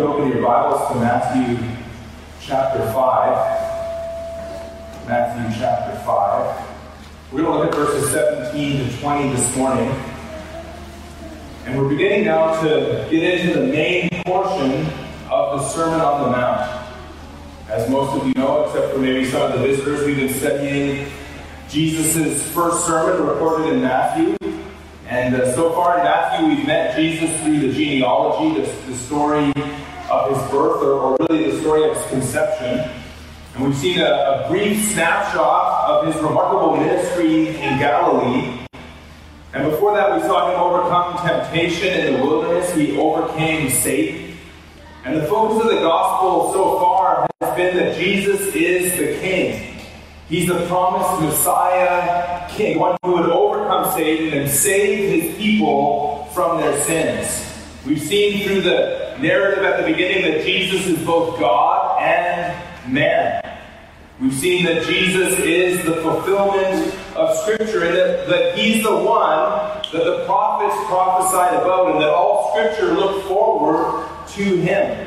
Open your Bibles to Matthew chapter 5. Matthew chapter 5. We're going to look at verses 17 to 20 this morning. And we're beginning now to get into the main portion of the Sermon on the Mount. As most of you know, except for maybe some of the visitors, we've been studying Jesus' first sermon recorded in Matthew. And uh, so far in Matthew, we've met Jesus through the genealogy, the, the story of his birth, or, or, really the story of his conception. And we've seen a, a brief snapshot of his remarkable ministry in Galilee. And before that, we saw him overcome temptation in the wilderness. He overcame Satan. And the focus of the gospel so far has been that Jesus is the King. He's the promised Messiah King, one who would overcome Satan and save his people from their sins. We've seen through the narrative at the beginning that Jesus is both God and man. We've seen that Jesus is the fulfillment of Scripture and that, that He's the one that the prophets prophesied about and that all Scripture looked forward to Him.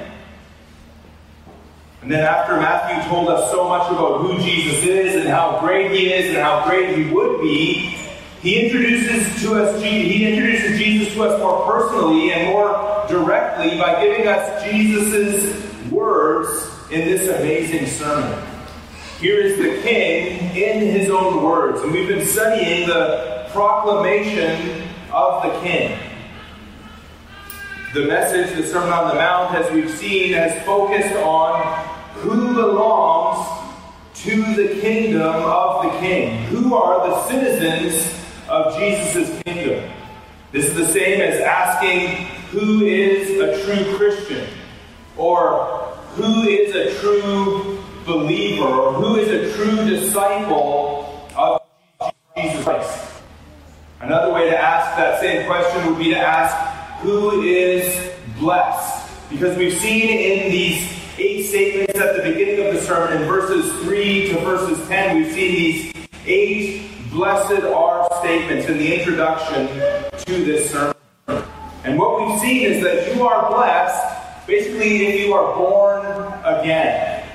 And then after Matthew told us so much about who Jesus is and how great he is and how great he would be, he introduces to us he introduces Jesus to us more personally and more directly by giving us Jesus' words in this amazing sermon. Here is the King in his own words, and we've been studying the proclamation of the King. The message, the Sermon on the Mount, as we've seen, has focused on who belongs to the kingdom of the king. Who are the citizens of Jesus' kingdom? This is the same as asking who is a true Christian or who is a true believer or who is a true disciple of Jesus Christ. Another way to ask that same question would be to ask who is blessed. Because we've seen in these eight statements at the beginning of the sermon. In verses 3 to verses 10, we've seen these eight blessed are statements in the introduction to this sermon. And what we've seen is that you are blessed basically if you are born again.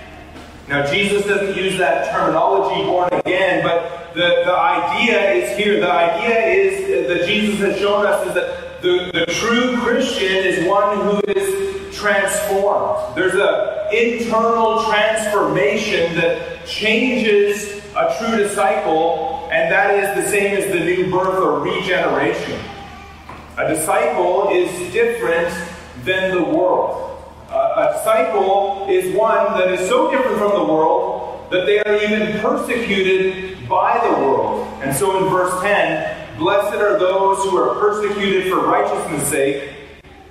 Now, Jesus doesn't use that terminology, born again, but the, the idea is here. The idea is that Jesus has shown us is that the, the true Christian is one who is transformed. There's an internal transformation that changes a true disciple, and that is the same as the new birth or regeneration. A disciple is different than the world. a disciple is one that is so different from the world that they are even persecuted by the world. And so in verse 10, Blessed are those who are persecuted for righteousness' sake,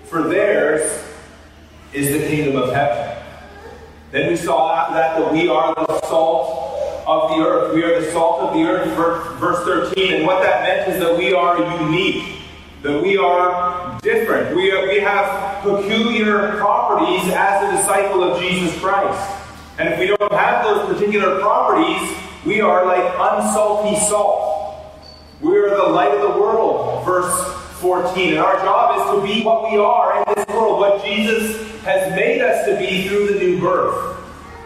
for theirs is the kingdom of heaven. Then we saw that that we are the salt of the earth. We are the salt of the earth, verse 13. And what that meant is that we are unique, that we are different. We, are, we have peculiar properties as a disciple of Jesus Christ. And if we don't have those particular properties, we are like unsalty salt. We are the light of the world, verse 14. And our job is to be what we are in this world, what Jesus has made us to be through the new birth.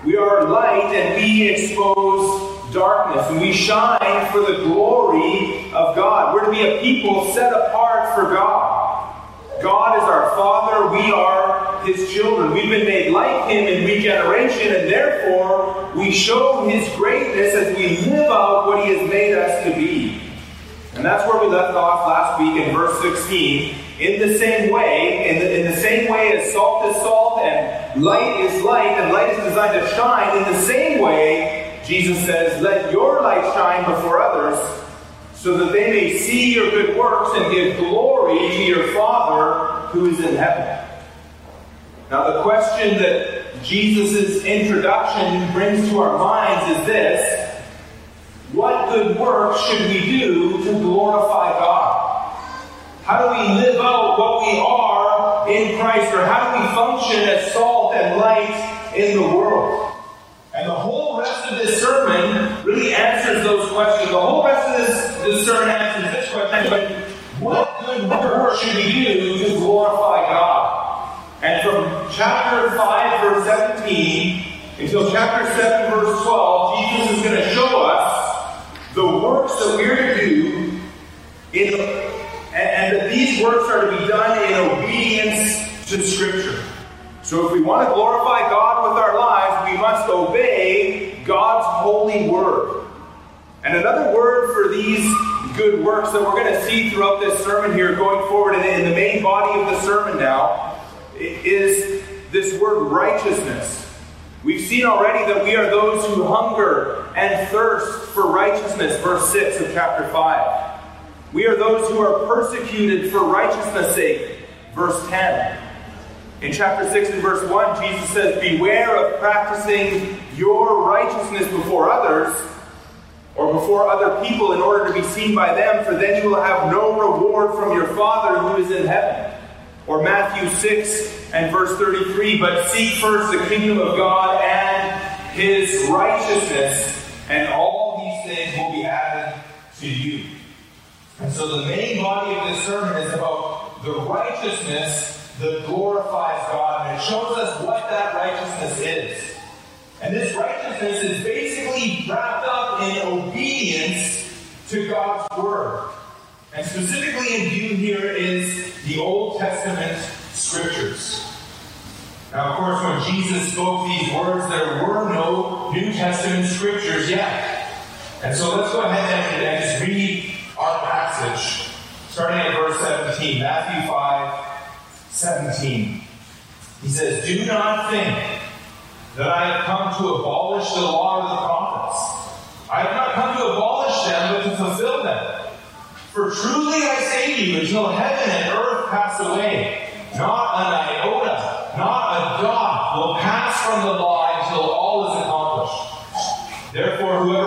We are light and we expose darkness and we shine for the glory of God. We're to be a people set apart for God. God is our Father, we are His children. We've been made like Him in regeneration, and therefore we show His greatness as we live out what He has made us to be. And that's where we left off last week in verse 16. In the same way, in the, in the same way as salt is salt and light is light, and light is designed to shine, in the same way, Jesus says, Let your light shine before others, so that they may see your good works and give glory to your Father who is in heaven. Now, the question that Jesus' introduction brings to our minds is this what good works should we do to glorify God? How do we live out what we are in Christ, or how do we function as salt and light in the world? And the whole rest of this sermon really answers those questions. The whole rest of this, this sermon answers this question, what good work should we do to glorify God? And from chapter 5, verse 17, until chapter 7, verse 12, Jesus is going to show us the works that we're to do in, and, and that these works are to be done in obedience to Scripture. So if we want to glorify God with our lives, we must obey God's holy word. And another word for these good works that we're going to see throughout this sermon here going forward and in the main body of the sermon now is this word righteousness. We've seen already that we are those who hunger and thirst for righteousness, verse 6 of chapter 5. We are those who are persecuted for righteousness' sake, verse 10. In chapter 6 and verse 1, Jesus says, Beware of practicing your righteousness before others or before other people in order to be seen by them, for then you will have no reward from your Father who is in heaven. Or Matthew 6 and verse 33, but seek first the kingdom of God and his righteousness, and all these things will be added. And so the main body of this sermon is about the righteousness that glorifies God, and it shows us what that righteousness is. And this righteousness is basically wrapped up in obedience to God's Word. And specifically in view here is the Old Testament Scriptures. Now, of course, when Jesus spoke these words, there were no New Testament Scriptures yet. And so let's go ahead and, and just read our passage, starting at verse 17, Matthew 5, 17. He says, Do not think that I have come to abolish the law of the prophets. I have not come to abolish them, but to fulfill them. For truly I say to you, until heaven and earth pass away, not an iota, not a dot will pass from the law until all is accomplished. Therefore, whoever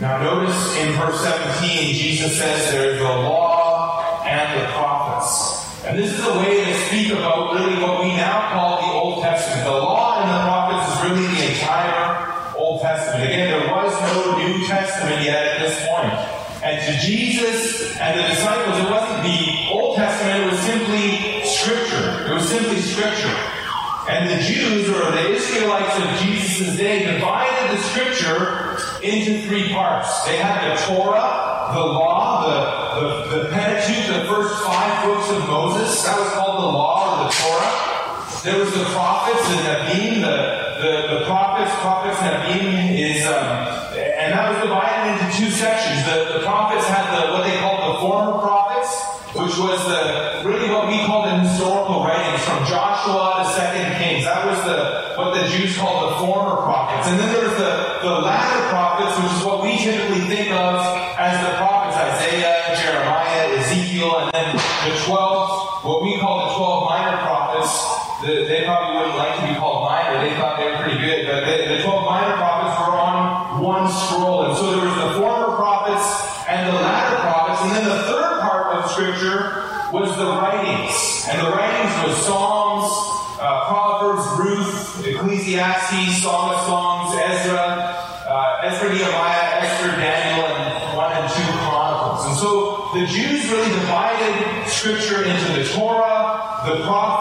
Now notice in verse 17, Jesus says there is the law and the prophets. And this is a way to speak about really what we now call the Old Testament. The law and the prophets is really the entire Old Testament. Again, there was no New Testament yet at this point. And to Jesus and the disciples, it wasn't the Old Testament, it was simply Scripture. It was simply Scripture. And the Jews, or the Israelites of Jesus' day, divided the Scripture into three parts. They had the Torah, the law, the, the, the Pentateuch, the first five books of Moses. That was called the law or the Torah. There was the prophets, the Nabim, the, the, the prophets, prophets Nabim is, um, and that was divided into two sections. The, the prophets had the, what they called the former prophets, which was the, really what we call the historical writings from Joshua to Second Kings. That was the, what the Jews called the former prophets. And then there was the, the latter prophets, which is what we typically think of as the prophets, Isaiah, Jeremiah, Ezekiel, and then the 12, what we call the 12 minor prophets, the, they probably wouldn't like to be Scripture into the Torah, the prophets,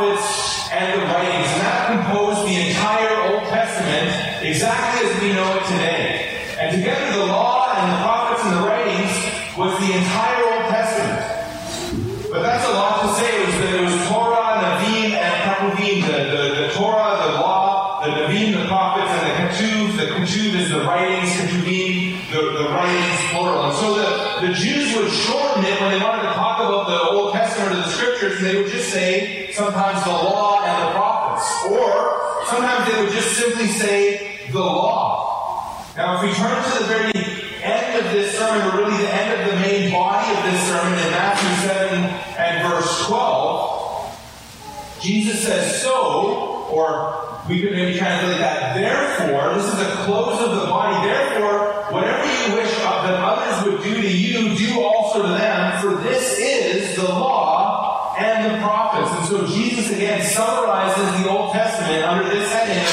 we could maybe translate that, therefore, this is a close of the body, therefore, whatever you wish that others would do to you, do also to them, for this is the law and the prophets. And so Jesus again summarizes the Old Testament under this heading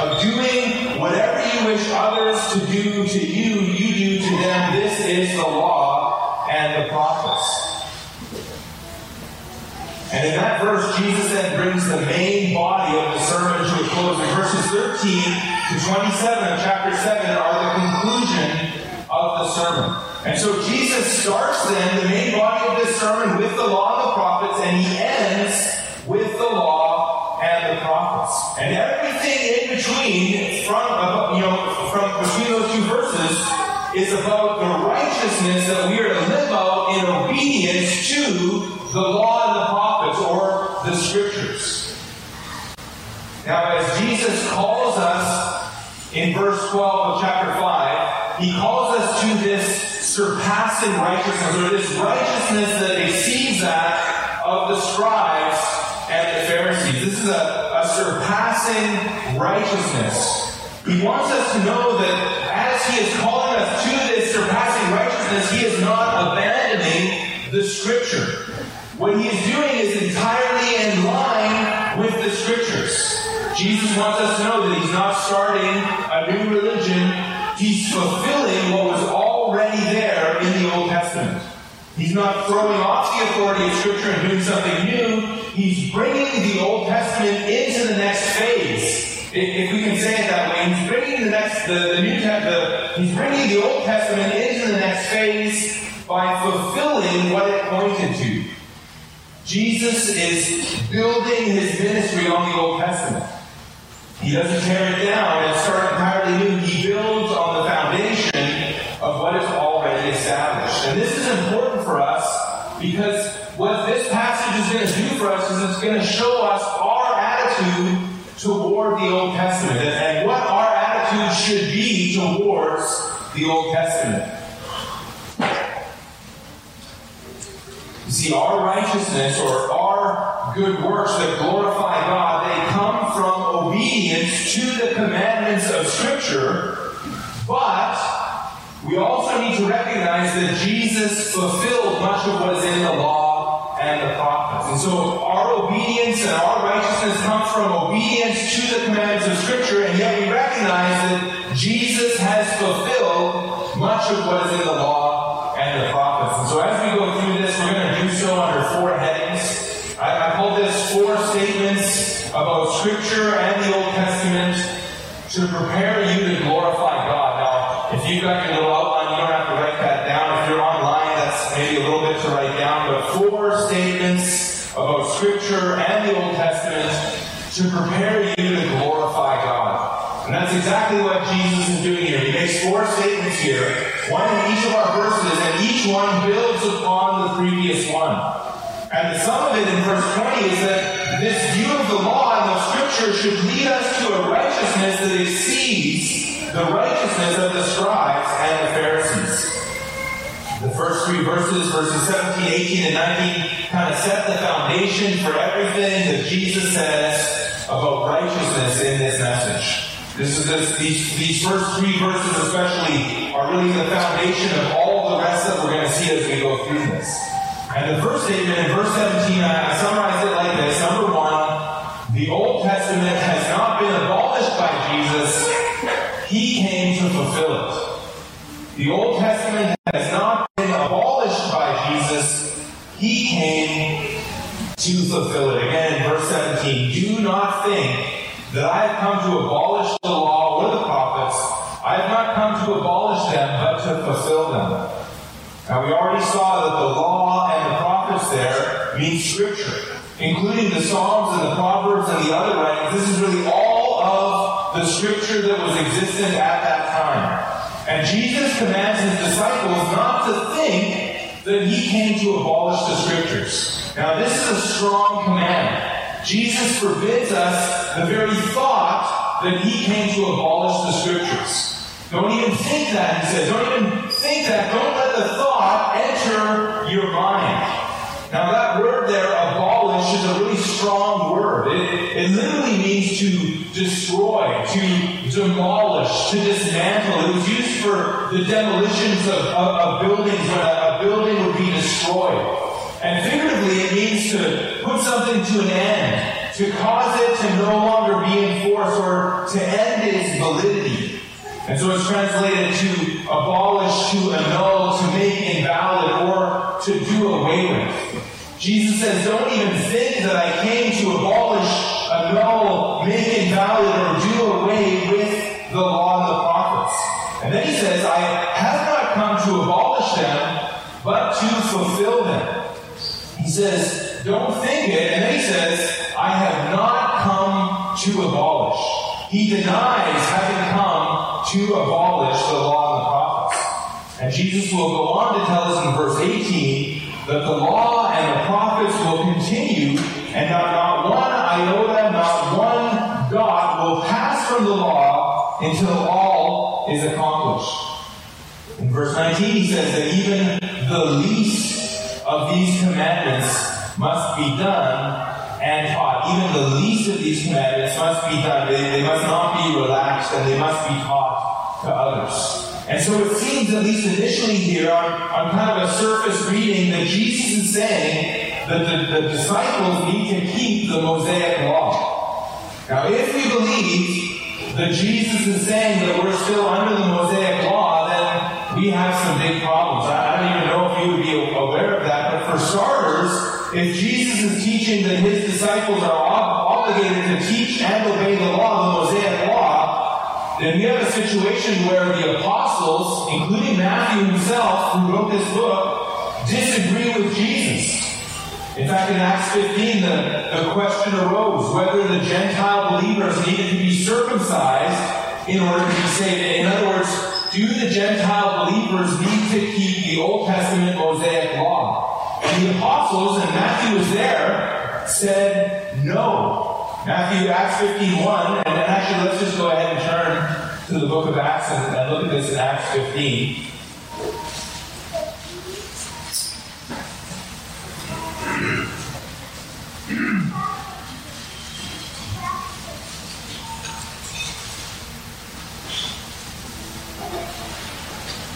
of doing whatever you wish others to do to you, you do to them. This is the law and the prophets. And in that verse, Jesus then brings the main body of the sermon to a close. In verses 13 to 27 of chapter 7 are the conclusion of the sermon. And so Jesus starts then the main body of this sermon with the law and the prophets, and he ends with the law and the prophets. And everything in between, from you know, from between those two verses, is about the righteousness that we are to live out in obedience to the law and the prophets, or the scriptures. Now, as Jesus calls us in verse 12 of chapter 5, he calls us to this surpassing righteousness, or this righteousness that exceeds that of the scribes and the Pharisees. This is a, a surpassing righteousness. He wants us to know that as he is calling us to this surpassing righteousness, he is not abandoning the scripture. What he is doing is entirely in line with the scriptures. Jesus wants us to know that he's not starting a new religion. He's fulfilling what was already there in the Old Testament. He's not throwing off the authority of Scripture and doing something new. He's bringing the Old Testament into the next phase. If we can say it that way, he's bringing the next, the, the New Testament, he's bringing the Old Testament into the next phase by fulfilling what it pointed to. Jesus is building his ministry on the Old Testament. He doesn't tear it down and start entirely new. He builds on the foundation of what is already established. And this is important for us because what this passage is going to do for us is it's going to show us our attitude toward the Old Testament and what our attitude should be towards the Old Testament. You see, our righteousness or our good works that glorify God, they come from obedience to the commandments of Scripture, but we also need to recognize that Jesus fulfilled much of what is in the law and the prophets. And so our obedience and our righteousness comes from obedience to the commandments of Scripture, and yet we recognize that Jesus has fulfilled much of what is in the law and the prophets. And so as we go through this, we're going to do so under four headings. About Scripture and the Old Testament to prepare you to glorify God. Now, if you've got your little outline, you don't have to write that down. If you're online, that's maybe a little bit to write down. But four statements about Scripture and the Old Testament to prepare you to glorify God. And that's exactly what Jesus is doing here. He makes four statements here, one in each of our verses, and each one builds upon the previous one. And the sum of it in verse 20 is that this view of the law and the scripture should lead us to a righteousness that exceeds the righteousness of the scribes and the Pharisees. The first three verses, verses 17, 18, and 19, kind of set the foundation for everything that Jesus says about righteousness in this message. This is this, these, these first three verses especially are really the foundation of all the rest that we're going to see as we go through this. And the first statement in verse 17, I, I summarized it like this. Number one, the Old Testament has not been abolished by Jesus. He came to fulfill it. The Old Testament has not been abolished by Jesus. He came to fulfill it. Again in verse 17, do not think that I have come to abolish the law or the prophets. I have not come to abolish them, but to fulfill them. Now we already saw that the law and the prophets there mean scripture, including the Psalms and the Proverbs and the other writings. This is really all of the scripture that was existent at that time. And Jesus commands his disciples not to think that he came to abolish the scriptures. Now this is a strong command. Jesus forbids us the very thought that he came to abolish the scriptures. Don't even think that, he says. Don't even think that. Don't let the thought enter your mind. Now that word there, abolish, is a really strong word. It, it literally means to destroy, to demolish, to dismantle. It was used for the demolitions of, of, of buildings when a, a building would be destroyed. And figuratively, it means to put something to an end, to cause it to no longer be in force or to end its validity. And so it's translated to abolish, to annul, to make invalid, or to do away with. Jesus says, don't even think that I came to abolish, annul, make invalid, or do away with the law and the prophets. And then he says, I have not come to abolish them, but to fulfill them. He says, don't think it. And then he says, I have not come to abolish. He denies having come to abolish the law and the prophets. And Jesus will go on to tell us in verse 18 that the law and the prophets will continue, and that not one iota, not one dot will pass from the law until all is accomplished. In verse 19, he says that even the least of these commandments must be done and taught. Even the least of these commandments must be done. They, they must not be relaxed and they must be taught to others. And so it seems, at least initially here, on, on kind of a surface reading, that Jesus is saying that the, the disciples need to keep the Mosaic law. Now, if we believe that Jesus is saying that we're still under the Mosaic law, then we have some big problems. I, I don't even know if you would be aware of that, but for starters, if Jesus is teaching that his disciples are ob- obligated to teach and obey the law, the Mosaic then we have a situation where the apostles, including Matthew himself, who wrote this book, disagree with Jesus. In fact, in Acts 15, the, the question arose whether the Gentile believers needed to be circumcised in order to be saved. In other words, do the Gentile believers need to keep the Old Testament Mosaic law? And the apostles, and Matthew was there, said no. Matthew, Acts 15, and then actually let's just go ahead and turn to the book of Acts and, and look at this in Acts 15.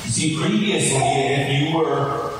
You see, previously, if you were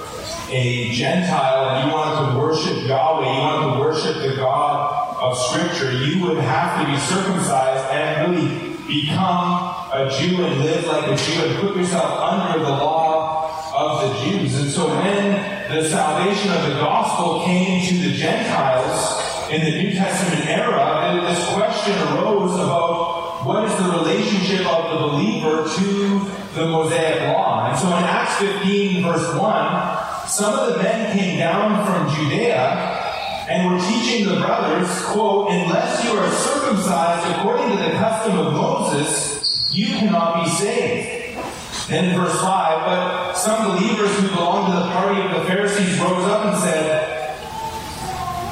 a Gentile and you wanted to worship Yahweh, you wanted to worship the God of Scripture, you would have to be circumcised and really become a Jew and live like a Jew and put yourself under the law of the Jews. And so when the salvation of the gospel came to the Gentiles in the New Testament era, this question arose about what is the relationship of the believer to the Mosaic law. And so in Acts 15, verse 1, some of the men came down from Judea and we're teaching the brothers, quote, unless you are circumcised according to the custom of Moses, you cannot be saved. Then in verse 5, but some believers who belonged to the party of the Pharisees rose up and said,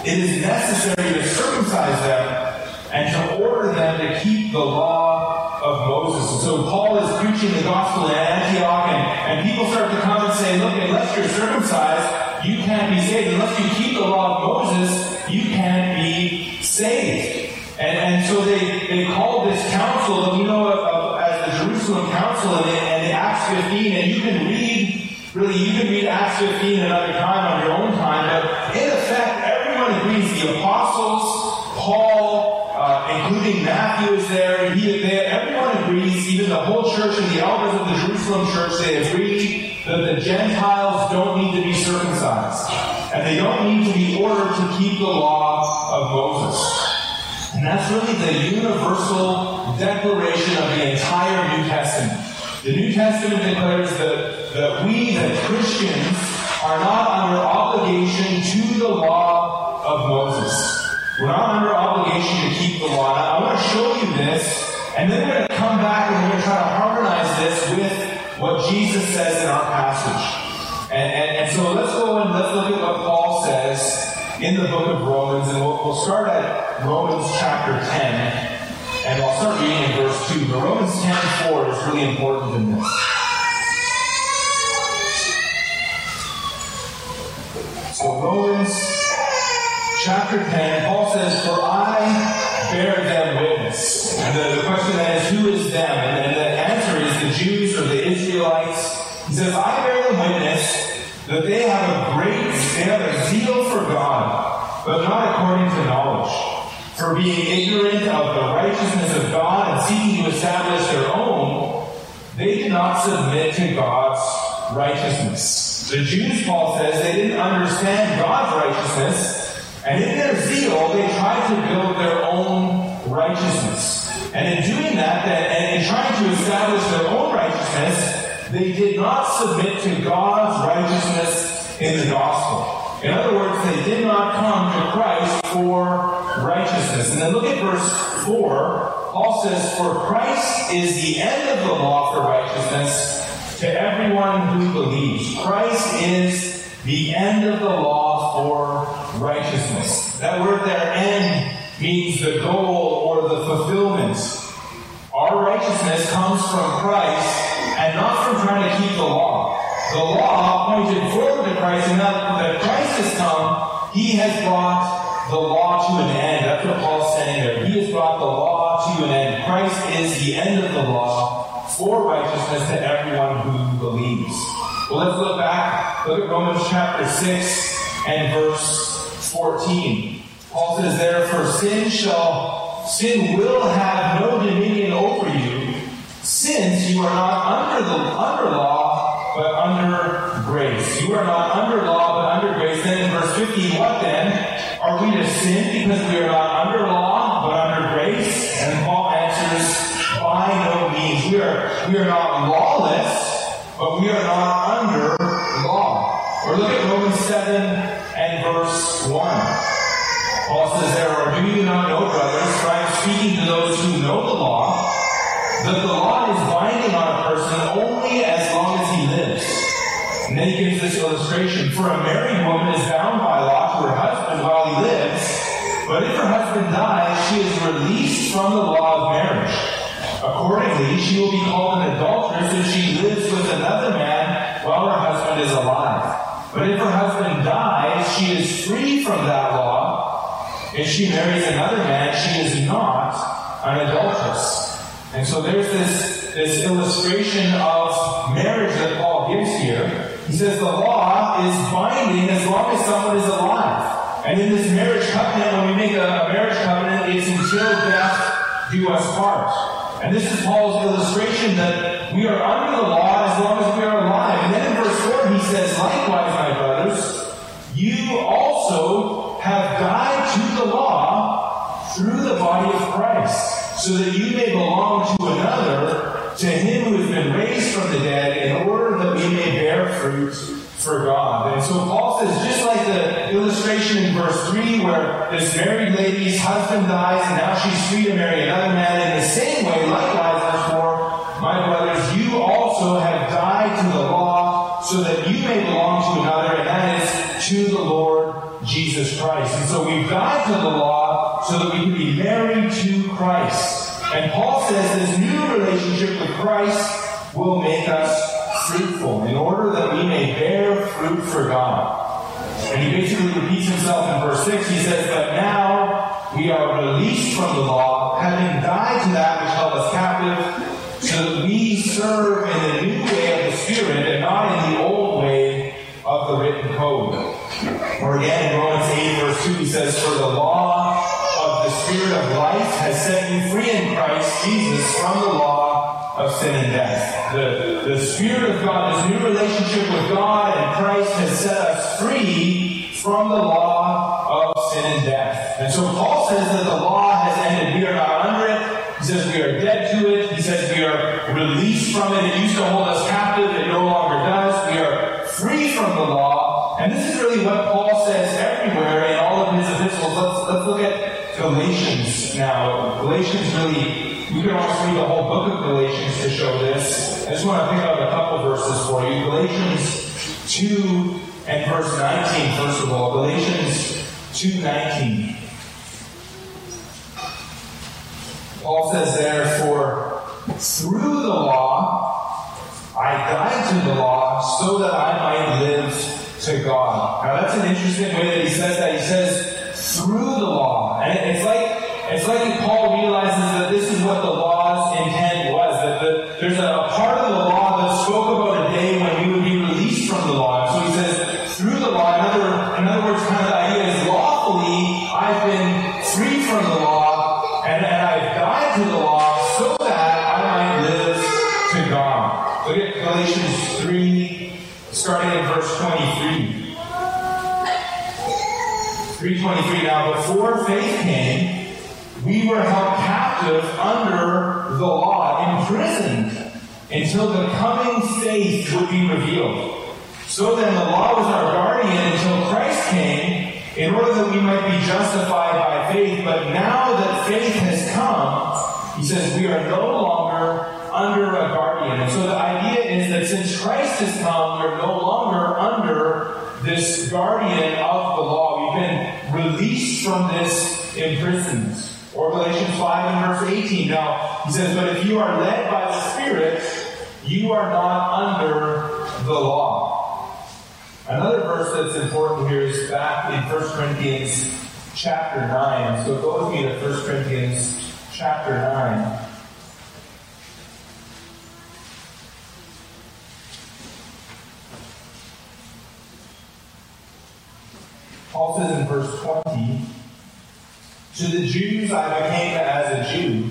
It is necessary to circumcise them and to order them to keep the law of Moses. And so Paul is preaching the gospel in Antioch, and, and people start to come and say, Look, unless you're circumcised, you can't be saved. Unless you keep the law of Moses, you can't be saved. And, and so they, they called this council we know as the Jerusalem Council and, and the Acts 15, and you can read, really, you can read Acts 15 another time on your own time, but in effect, everyone agrees. The apostles, Paul, uh, including Matthew is there, he, is there, everyone agrees, even the whole church and the elders of the Jerusalem church, they agree that the Gentiles don't need to be circumcised. And they don't need to be ordered to keep the law of Moses. And that's really the universal declaration of the entire New Testament. The New Testament declares that, that we, the Christians, are not under obligation to the law of Moses. We're not under obligation to keep the law. Now, I want to show you this, and then we're going to come back and we're going to try to harmonize what Jesus says in our passage. And, and, and, so let's go and let's look at what Paul says in the book of Romans, and we'll, we'll start at Romans chapter 10, and I'll start reading in verse 2. But Romans 10 4 is really important in this. So Romans chapter 10, Paul says, For I bear them witness. And the, the question then is, who is them? And, and the answer is the Jews or the Israelites. He I bear witness that they have a great, they have a zeal for God, but not according to knowledge. For being ignorant of the righteousness of God and seeking to establish their own, they did not submit to God's righteousness. The Jews, Paul says, they didn't understand God's righteousness, and in their zeal, they tried to build their own righteousness. And in doing that, and in trying to establish their own righteousness, they did not submit to God's righteousness in the gospel. In other words, they did not come to Christ for righteousness. And then look at verse 4. Paul says, For Christ is the end of the law for righteousness to everyone who believes. Christ is the end of the law for righteousness. That word there, end, means the goal or the fulfillment. Our righteousness comes from Christ and not from trying to keep the law. The law pointed forward to Christ, and now that Christ has come, he has brought the law to an end. That's what Paul's saying there. He has brought the law to an end. Christ is the end of the law for righteousness to everyone who believes. Well, let's look back. Look at Romans chapter 6 and verse 14. Paul says there, For sin shall, sin will have no dominion over since you are not under the under law, but under grace. You are not under law, but under grace. Then in verse 15, what then? Are we to sin because we are not under law, but under grace? And Paul answers, by no means. We are we are not lawless, but we are not she is released from the law of marriage. Accordingly, she will be called an adulteress if she lives with another man while her husband is alive. But if her husband dies, she is free from that law. If she marries another man, she is not an adulteress. And so there's this, this illustration of marriage that Paul gives here. He says the law is binding as long as someone is alive. And in this marriage covenant, when we make a, a marriage covenant, it's until death do us part. And this is Paul's illustration that we are under the law as long as we are alive. And then in verse 4, he says, Likewise, my brothers, you also have died to the law through the body of Christ, so that you may belong to another, to him who has been raised from the dead, in order that we may bear fruit for God. And so Paul says, just like illustration in verse 3, where this married lady's husband dies and now she's free to marry another man, in the same way, likewise, verse 4, my brothers, you also have died to the law, so that you may belong to another, and that is to the Lord Jesus Christ. And so we've died to the law so that we can be married to Christ. And Paul says this new relationship with Christ will make us fruitful in order that we may bear fruit for God. And he basically repeats himself in verse 6. He says, But now we are released from the law, having died to that which held us captive, so that we serve in the new way of the Spirit and not in the old way of the written code. Or again, in Romans 8, verse 2, he says, For the law of the Spirit of life has set you free in Christ Jesus from the law of sin and death. The, the Spirit of God, this new relationship with God and Christ has set us free from the law of sin and death. And so Paul says that the law has ended. We are not under it. He says we are dead to it. He says we are released from it. It used to hold us captive. It no longer does. We are free from the law. And this is really what Paul says everywhere in all of his epistles. Let's, let's look at Galatians now. Galatians really we can almost read the whole book of Galatians to show this. I just want to pick out a couple verses for you. Galatians 2 and verse 19, first of all. Galatians 2.19. Paul says there, For through the law I died to the law so that I might live to God. Now that's an interesting way that he says that. He says, through the law. And it's like it's like Paul realizes what the law's intent was. That the, there's a part of the law that spoke about a day when you would be released from the law. So he says, through the law, in other, in other words, kind of the idea is lawfully, I've been free from the law, and, and I've died to the law so that I might live to God. Look at Galatians 3, starting in verse 23. 323. Now, before faith came, we were held until the coming faith would be revealed. So then the law was our guardian until Christ came in order that we might be justified by faith. But now that faith has come, he says we are no longer under a guardian. And so the idea is that since Christ has come, we're no longer under this guardian of the law. We've been released from this imprisonment. Or Galatians 5 and verse 18. Now, he says, But if you are led by the Spirit, you are not under the law. Another verse that's important here is back in 1 Corinthians chapter 9. So go with me to 1 Corinthians chapter 9. Paul says in verse 20, to the Jews I became as a Jew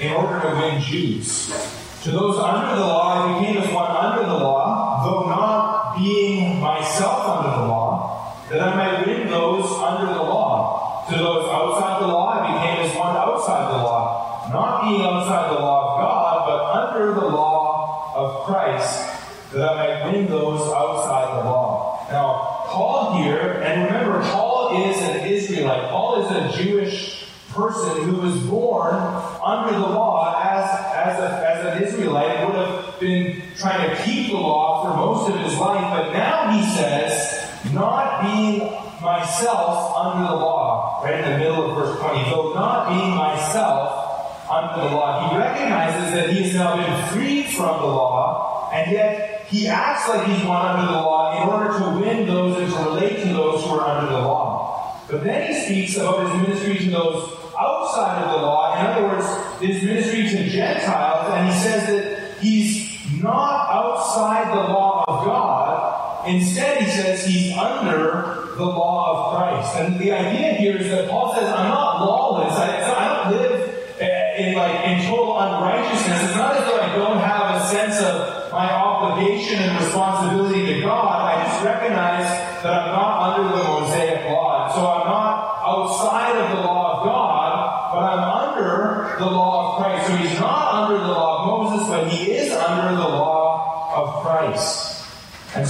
in order to win Jews. To those under the law I became as one under the law, though not being myself under the law, that I might win those under the law. To those outside the law I became as one outside the law, not being outside the law of God, but under the law of Christ, that I might win those outside the law. Now, Paul here, and remember, Paul is an Israelite. Paul is a Jewish person who was born under the law as, as, a, as an Israelite, would have been trying to keep the law for most of his life, but now he says, not being myself under the law, right in the middle of verse 20, though not being myself under the law. He recognizes that he has now been freed from the law, and yet he acts like he's one under the law in order to win those and to relate to those who are under the law. But then he speaks about his ministry to those outside of the law. In other words, his ministry to Gentiles, and he says that he's not outside the law of God. Instead, he says he's under the law of Christ. And the idea here is that Paul says, I'm not lawless. I, I don't live eh, in like in total unrighteousness. It's not as though I don't have a sense of my obligation and responsibility to God. I just recognize that I'm not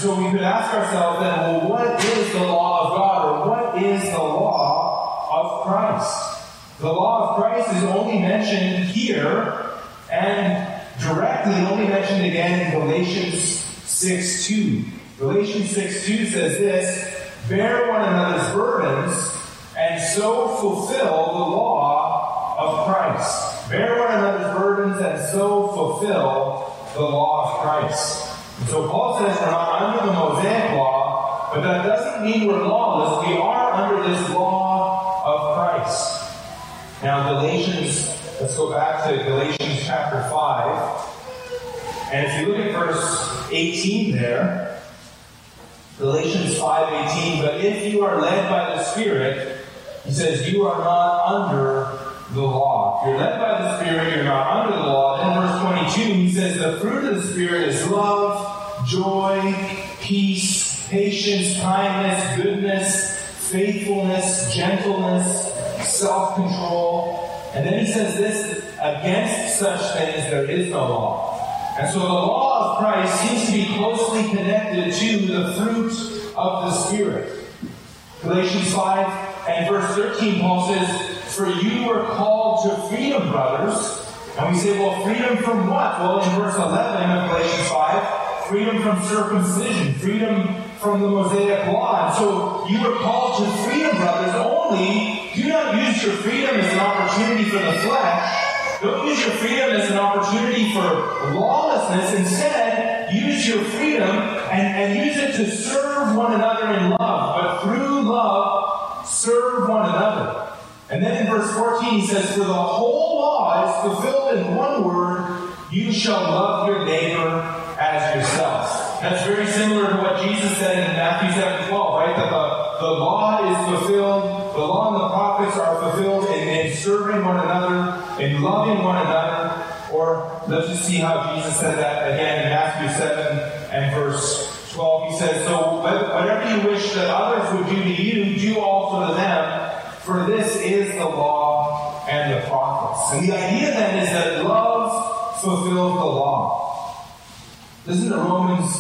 so we could ask ourselves then, well, what is the law of God, or what is the law of Christ? The law of Christ is only mentioned here and directly only mentioned again in Galatians 6 2. Galatians 6 2 says this Bear one another's burdens and so fulfill the law of Christ. Bear one another's burdens and so fulfill the law of Christ. And so Paul says we're not under the Mosaic law, but that doesn't mean we're lawless. We are under this law of Christ. Now, Galatians, let's go back to Galatians chapter 5. And if you look at verse 18 there, Galatians 5:18, but if you are led by the Spirit, he says you are not under the law. If you're led by the Spirit, you're not under the law. Then verse 22, he says the fruit of the Spirit is love, joy, peace, patience, kindness, goodness, faithfulness, gentleness, self-control. And then he says this, against such things there is no law. And so the law of Christ seems to be closely connected to the fruit of the Spirit. Galatians 5 and verse 13, Paul says, For you were called to freedom, brothers. And we say, well, freedom from what? Well, in verse 11 of Galatians 5, freedom from circumcision, freedom from the Mosaic law. And so you were called to freedom, brothers, only do not use your freedom as an opportunity for the flesh. Don't use your freedom as an opportunity for lawlessness. Instead, use your freedom and, and use it to serve one another in love. But through love, serve one another. And then in verse 14 he says, For the whole law is fulfilled in one word, you shall love your neighbor as yourself. That's very similar to what Jesus said in Matthew 7 12, right? That the, the law is fulfilled, the law and the prophets are fulfilled in, in serving one another, in loving one another. Or let's just see how Jesus said that again in Matthew 7 and verse 12. He says, So whatever you wish that others would do to you, do also to them, for this is the law and the prophets. And the idea then is that love fulfills the law. Listen to Romans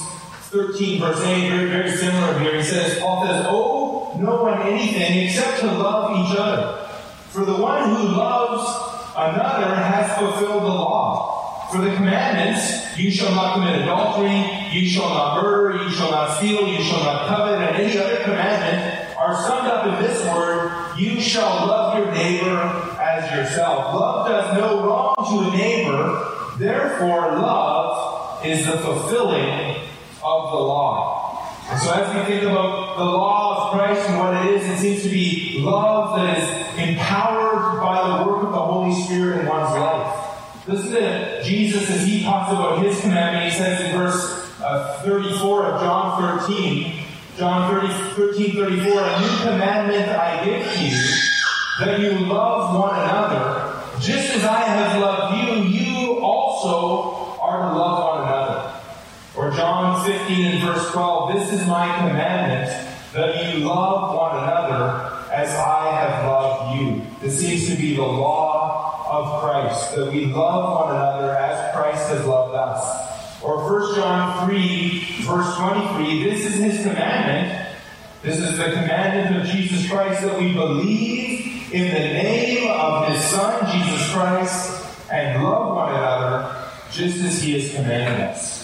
13, verse 8, very, very similar here. He says, Paul says, Owe no one anything except to love each other. For the one who loves another has fulfilled the law. For the commandments, you shall not commit adultery, you shall not murder, you shall not steal, you shall not covet, and any other commandment are summed up in this word, you shall love your neighbor as yourself. Love does no wrong to a neighbor, therefore love is the fulfilling of the law. And so as we think about the law of Christ and what it is, it seems to be love that is empowered by the work of the Holy Spirit in one's life. Listen to Jesus as he talks about his commandment. He says in verse uh, 34 of John 13, John 30, 13, 34, a new commandment I give to you, that you love one another, just as I have loved you, you also are to love one another. Or John 15 and verse 12, this is my commandment, that you love one another as I have loved you. This seems to be the law of Christ, that we love one another as Christ has loved us. Or 1 John 3, verse 23, this is his commandment. This is the commandment of Jesus Christ that we believe in the name of his Son, Jesus Christ, and love one another just as he has commanded us.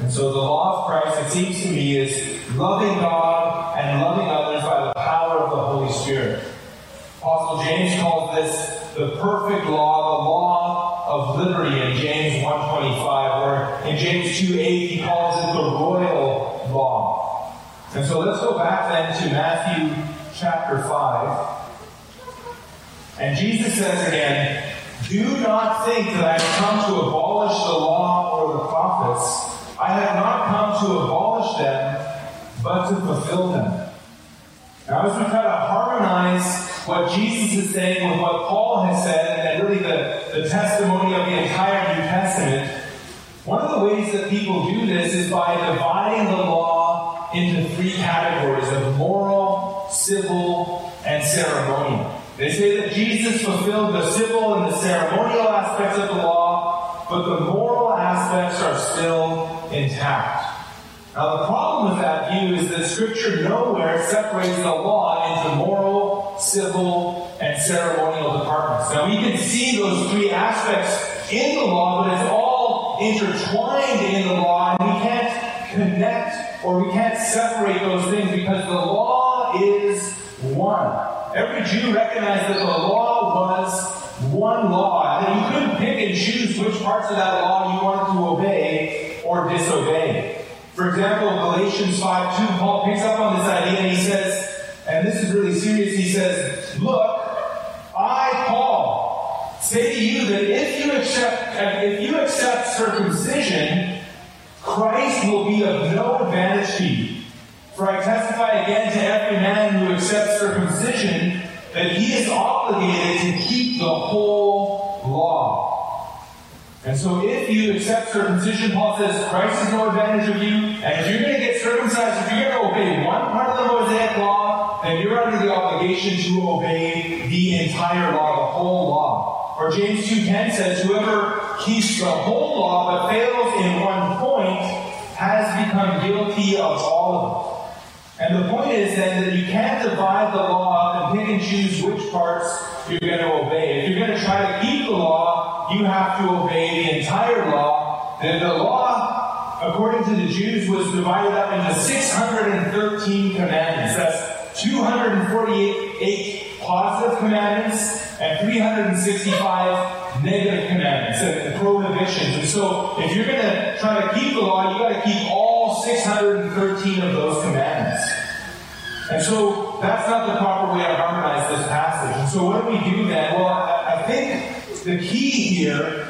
And so the law of Christ, it seems to me, is loving God and loving others by the power of the Holy Spirit. Apostle James calls this the perfect law, the law of liberty in James 1.25, James 2.8 he calls it the royal law. And so let's go back then to Matthew chapter 5. And Jesus says again, Do not think that I have come to abolish the law or the prophets. I have not come to abolish them, but to fulfill them. Now, as we try to harmonize what Jesus is saying with what Paul has said, and really the, the testimony of the entire New Testament, one of the ways that people do this is by dividing the law into three categories of moral, civil, and ceremonial. They say that Jesus fulfilled the civil and the ceremonial aspects of the law, but the moral aspects are still intact. Now the problem with that view is that scripture nowhere separates the law into moral, civil, and ceremonial departments. Now we can see those three aspects in the law, but it's all intertwined in the law, and we can't connect or we can't separate those things because the law is one. Every Jew recognized that the law was one law, and you couldn't pick and choose which parts of that law you wanted to obey or disobey. For example, Galatians 5 2, Paul picks up on this idea and he says, and this is really serious, he says, Look, I, Paul, say to you that if you accept if you accept circumcision, Christ will be of no advantage to you. For I testify again to every man who accepts circumcision that he is obligated to keep the whole law. And so if you accept circumcision, Paul says Christ is no advantage of you, and if you're going to get circumcised, if you're going to obey one part of the Mosaic law, then you're under the obligation to obey the entire law, the whole law. Or James 2.10 says, whoever keeps the whole law but fails in one point has become guilty of all of it. And the point is then that you can't divide the law up and pick and choose which parts you're going to obey. If you're going to try to keep the law, you have to obey the entire law. Then the law, according to the Jews, was divided up into 613 commandments. That's 248 positive commandments and 365 negative commandments and prohibitions. And so, if you're going to try to keep the law, you got to keep all 613 of those commandments. And so, that's not the proper way to harmonize this passage. And so what do we do then? Well, I, I think the key here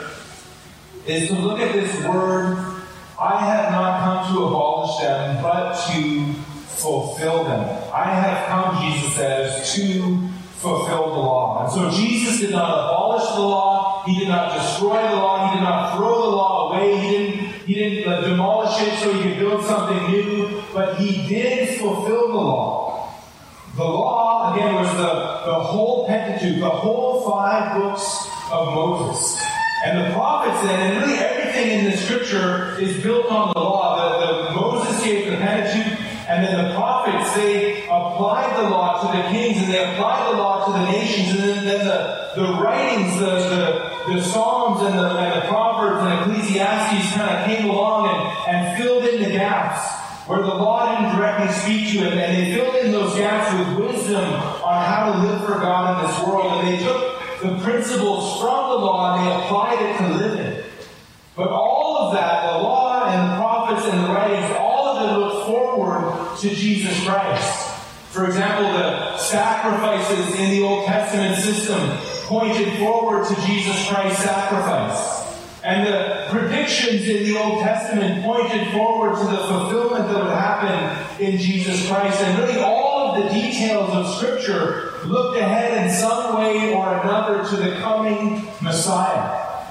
is to look at this word, I have not come to abolish them, but to fulfill them. I have come, Jesus says, to fulfill the law. And so Jesus did not abolish the law, he did not destroy the law, he did not throw the law away, he didn't, he didn't uh, demolish it so he could build something new, but he did fulfill the law. The law, again, was the, the whole Pentateuch, the whole five books of Moses. And the prophets then, and really everything in the scripture is built on the law. The, the Moses gave the Pentateuch, and then the prophets, they applied the law to the kings, and they applied the law to the nations, and then, then the, the writings, the, the, the Psalms and the, and the Proverbs and Ecclesiastes kind of came along and, and filled in the gaps where the law didn't directly speak to it, and they filled in those gaps with wisdom on how to live for God in this world, and they took the principles from the law and they applied it to live it. But all of that, the law and the prophets and the writings, all of it looked forward to Jesus Christ. For example, the sacrifices in the Old Testament system pointed forward to Jesus Christ's sacrifice. And the predictions in the Old Testament pointed forward to the fulfillment that would happen in Jesus Christ. And really all of the details of Scripture looked ahead in some way or another to the coming Messiah.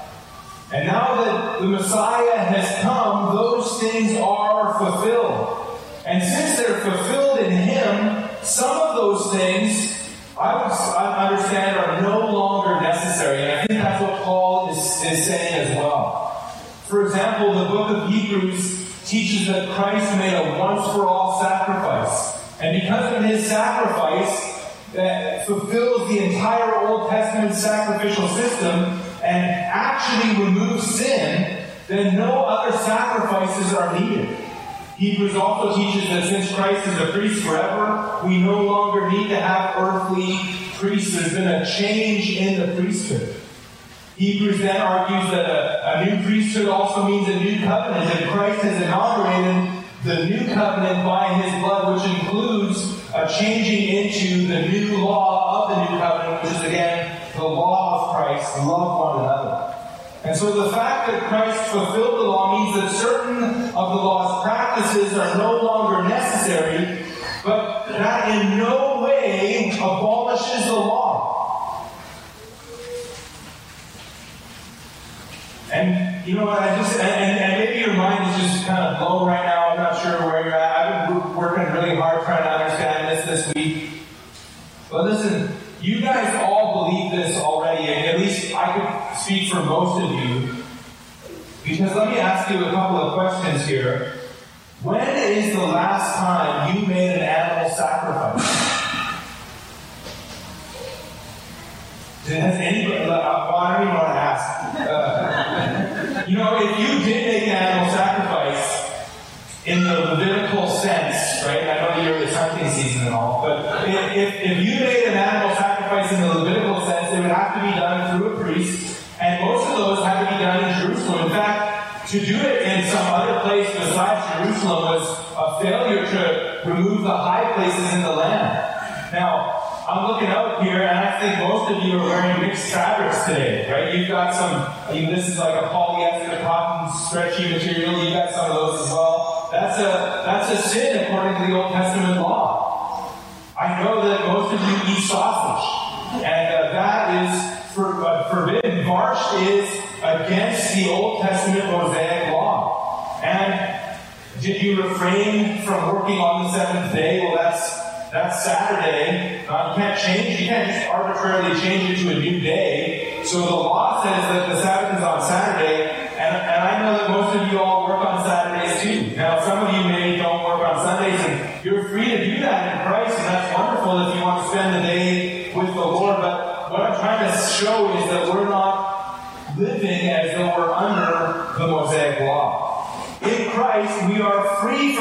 And now that the Messiah has come, those things are fulfilled. And since they're fulfilled in Him, some of those things I would understand are no longer necessary. And I think that's what Paul is, is saying as well. For example, the book of Hebrews teaches that Christ made a once for all sacrifice. And because of his sacrifice, that fulfills the entire Old Testament sacrificial system and actually removes sin, then no other sacrifices are needed. Hebrews also teaches that since Christ is a priest forever, we no longer need to have earthly priests. There's been a change in the priesthood. Hebrews then argues that a, a new priesthood also means a new covenant, that Christ has inaugurated the new covenant by his blood, which includes a changing into the new law of the new covenant, which is again the law of Christ, the love one another. And so the fact that Christ fulfilled the law means that certain of the law's practices are no longer necessary, but that in no way abolishes the law. And you know what? I just and, and maybe your mind is just kind of blown right now. I'm not sure where you're at. I've been working really hard trying to understand this this week. But listen, you guys all believe this already, I could speak for most of you. Because let me ask you a couple of questions here. When is the last time you made an animal sacrifice? Has anybody, well, I don't even want to ask. Uh, you know, if you did make an animal sacrifice, in the Levitical sense, right? I know you're it's hunting season and all, but if, if you made an animal sacrifice in the Levitical sense, it would have to be done through a priest, and most of those had to be done in Jerusalem. In fact, to do it in some other place besides Jerusalem was a failure to remove the high places in the land. Now, I'm looking out here, and I think most of you are wearing mixed fabrics today, right? You've got some, I mean, this is like a polyester cotton stretchy material. You've got some of those as well. That's a, that's a sin according to the Old Testament law. I know that most of you eat sausage, and uh, that is for, uh, forbidden. Varsht is against the Old Testament Mosaic law. And did you refrain from working on the seventh day? Well, that's that's Saturday. Uh, you can't change. You can't just arbitrarily change it to a new day. So the law says that the Sabbath is on Saturday, and, and I know that most of you all work on Saturdays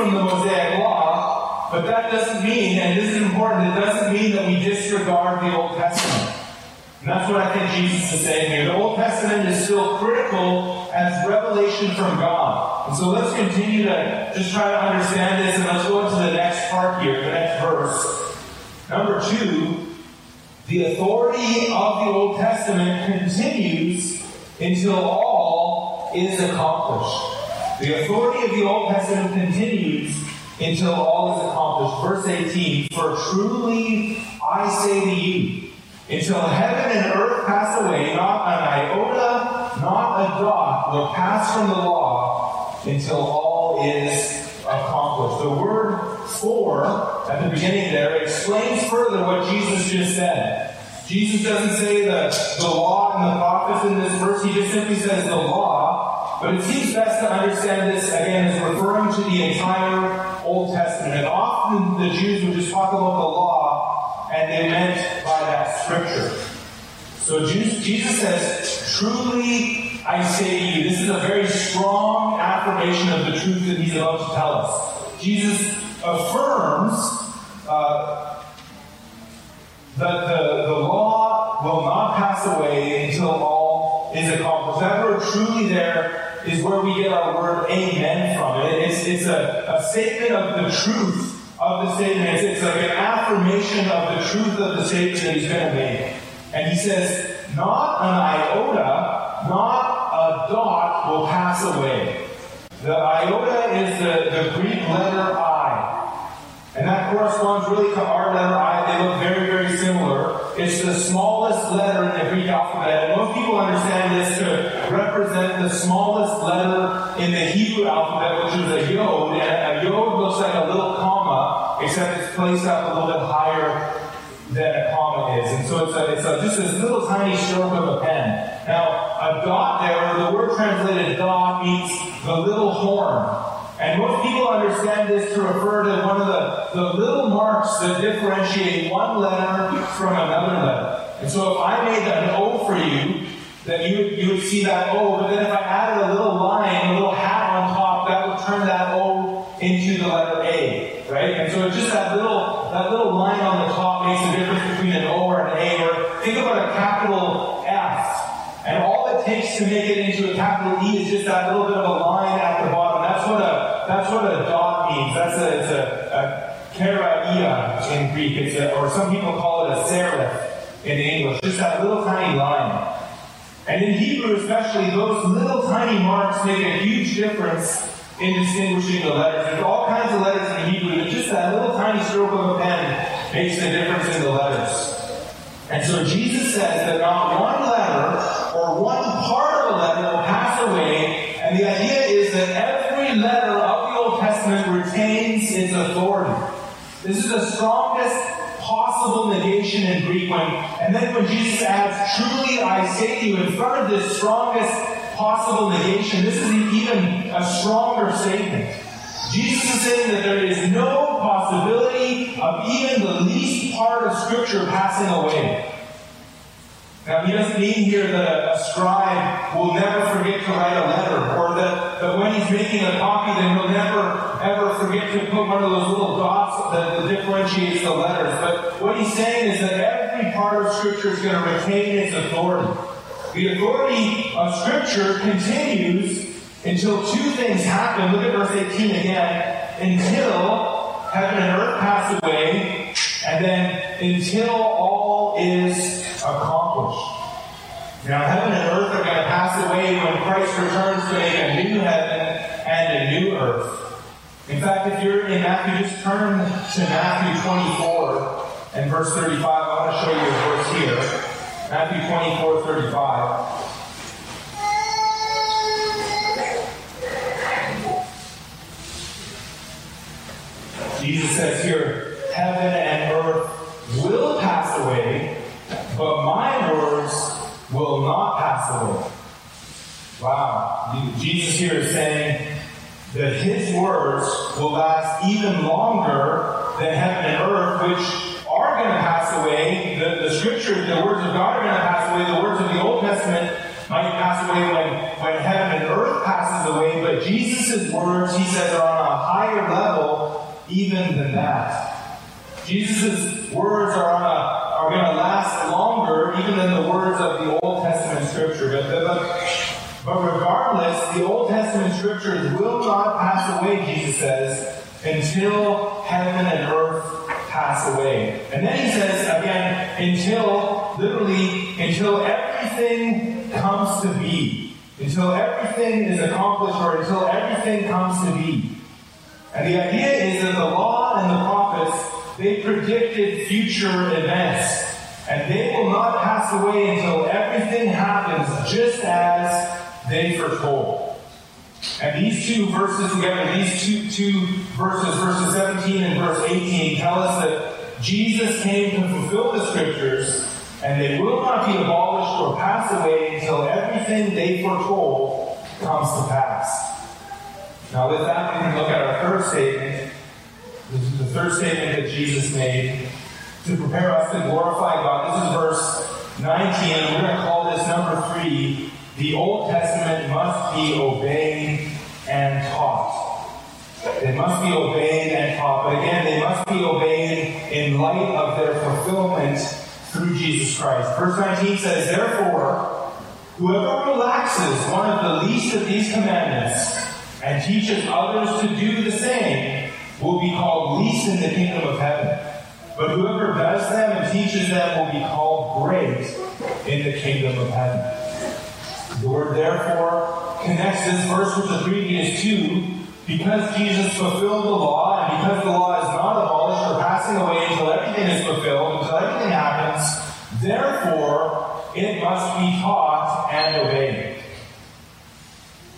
from the Mosaic law, but that doesn't mean, and this is important, it doesn't mean that we disregard the Old Testament. And that's what I think Jesus is saying here. The Old Testament is still critical as revelation from God. And so let's continue to just try to understand this and let's go into the next part here, the next verse. Number two, the authority of the Old Testament continues until all is accomplished. The authority of the Old Testament continues until all is accomplished. Verse 18, For truly I say to you, until heaven and earth pass away, not an iota, not a dot will pass from the law until all is accomplished. The word for at the beginning there explains further what Jesus just said. Jesus doesn't say the, the law and the prophets in this verse, he just simply says the law. But it seems best to understand this again as referring to the entire Old Testament. And often the Jews would just talk about the law and they meant by that scripture. So Jesus says, truly I say to you, this is a very strong affirmation of the truth that he's about to tell us. Jesus affirms uh, that the, the law will not pass away until all is accomplished. That word truly there is where we get our word amen from. It, it's, it's a, a statement of the truth of the statement. It's, it's like an affirmation of the truth of the statement that he's going to make. And he says, not an iota, not a dot will pass away. The iota is the, the Greek letter I. And that corresponds really to our letter I. They look very, very similar. It's the smallest letter in the Greek alphabet. Most people understand this to represent the smallest letter in the Hebrew alphabet, which is a yod. And a yod looks like a little comma, except it's placed up a little bit higher than a comma is. And so it's, a, it's a, just this little tiny stroke of a pen. Now, a dot there, the word translated dot means the little horn. And most people understand this to refer to one of the, the little marks that differentiate one letter from another letter. And so if I made an O for you, then you you would see that O, but then if I added a little line, a little hat on top, that would turn that O into the letter A, right? And so it's just that little, that little line on the top makes the difference between an O or an A, or think about a capital F. And all it takes to make it into a capital E is just that little bit of a line at the bottom. That's what a that's what a dot means. That's a, it's a, a in Greek. It's a, or some people call it a serif in English. Just that little tiny line. And in Hebrew especially, those little tiny marks make a huge difference in distinguishing the letters. There's all kinds of letters in Hebrew, but just that little tiny stroke of a pen makes the difference in the letters. And so Jesus says that not one letter or one part of a letter will pass away, and the idea is that every letter Testament retains its authority. This is the strongest possible negation in Greek when, and then when Jesus adds, truly I say to you, in front of this strongest possible negation, this is even a stronger statement. Jesus is saying that there is no possibility of even the least part of Scripture passing away. Now, he doesn't mean here that a, scribe will never forget to write a letter, or that, that when he's making a copy, then he'll never ever forget to put one of those little dots that, that differentiates the letters. But what he's saying is that every part of Scripture is going to retain its authority. The authority of Scripture continues until two things happen. Look at verse 18 again. Until heaven and earth pass away, and then until all is accomplished. Now, heaven and earth are going to pass away when Christ returns to make a new heaven and a new earth. In fact, if you're in Matthew, just turn to Matthew 24 and verse 35. I want to show you a verse here. Matthew 24, 35. Jesus says here, heaven away, but my words will not pass away. Wow. Jesus here is saying that his words will last even longer than heaven and earth, which are going to pass away. The, the scriptures, the words of God are going to pass away. The words of the Old Testament might pass away when, when heaven and earth passes away, but Jesus' words, he says, are on a higher level even than that. Jesus' words are on a are going to last longer even than the words of the Old Testament scripture. But, but, but regardless, the Old Testament scriptures will not pass away, Jesus says, until heaven and earth pass away. And then he says again, until, literally, until everything comes to be. Until everything is accomplished or until everything comes to be. And the idea is that the law and the prophets, they predicted future events. And they will not pass away until everything happens just as they foretold. And these two verses together, these two, two verses, verses 17 and verse 18, tell us that Jesus came to fulfill the scriptures, and they will not be abolished or pass away until everything they foretold comes to pass. Now with that, we can look at our third statement. Is the third statement that Jesus made to prepare us to glorify God. This is verse 19, and we're going to call this number three, the Old Testament must be obeyed and taught. They must be obeyed and taught, but again, they must be obeyed in light of their fulfillment through Jesus Christ. Verse 19 says, Therefore, whoever relaxes one of the least of these commandments and teaches others to do the same will be called least in the kingdom of heaven. But whoever does them and teaches them will be called great in the kingdom of heaven. The word therefore connects this verse with the previous two because Jesus fulfilled the law and because the law is not abolished or passing away until everything is fulfilled, until everything happens, therefore it must be taught and obeyed.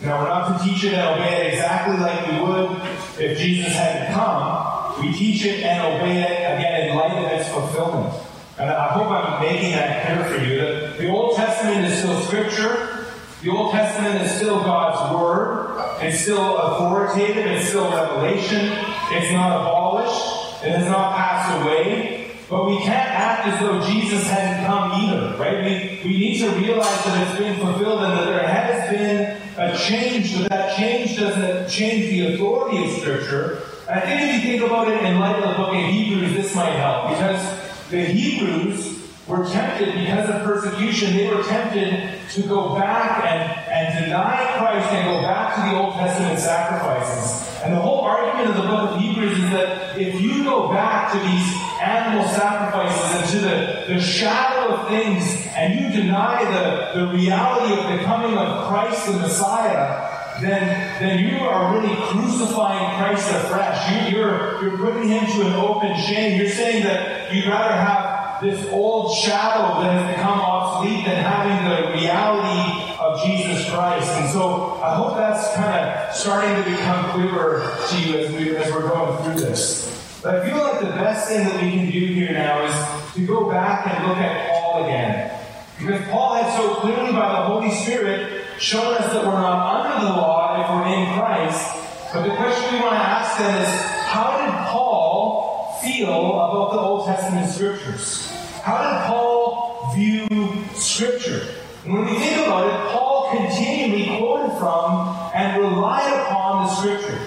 Now we're not to teach it and obey it exactly like we would if Jesus hadn't come. We teach it and obey it again in light of its fulfillment. And I hope I'm making that clear for you that the Old Testament is still scripture. The Old Testament is still God's Word. It's still authoritative. It's still revelation. It's not abolished. It has not passed away. But we can't act as though Jesus hadn't come either, right? We, we need to realize that it's been fulfilled and that there has been a change, but that change doesn't change the authority of Scripture. I think if you think about it in light of the book of Hebrews, this might help because the Hebrews were tempted because of persecution. They were tempted to go back and, and deny Christ and go back to the Old Testament sacrifices. And the whole argument of the book of Hebrews is that if you go back to these animal sacrifices and to the, the shadow of things and you deny the, the reality of the coming of Christ the Messiah, then, then you are really crucifying Christ afresh. You, you're, you're putting him to an open shame. You're saying that you'd rather have this old shadow that has become obsolete than having the reality of Jesus Christ. And so I hope that's kind of starting to become clearer to you as, we, as we're going through this. But I feel like the best thing that we can do here now is to go back and look at Paul again. Because Paul had so clearly by the Holy Spirit shown us that we're not under the law if we're in Christ. But the question we want to ask then is, how did Paul feel about the Old Testament scriptures? How did Paul view Scripture? When we think about it, Paul continually quoted from and relied upon the Scripture.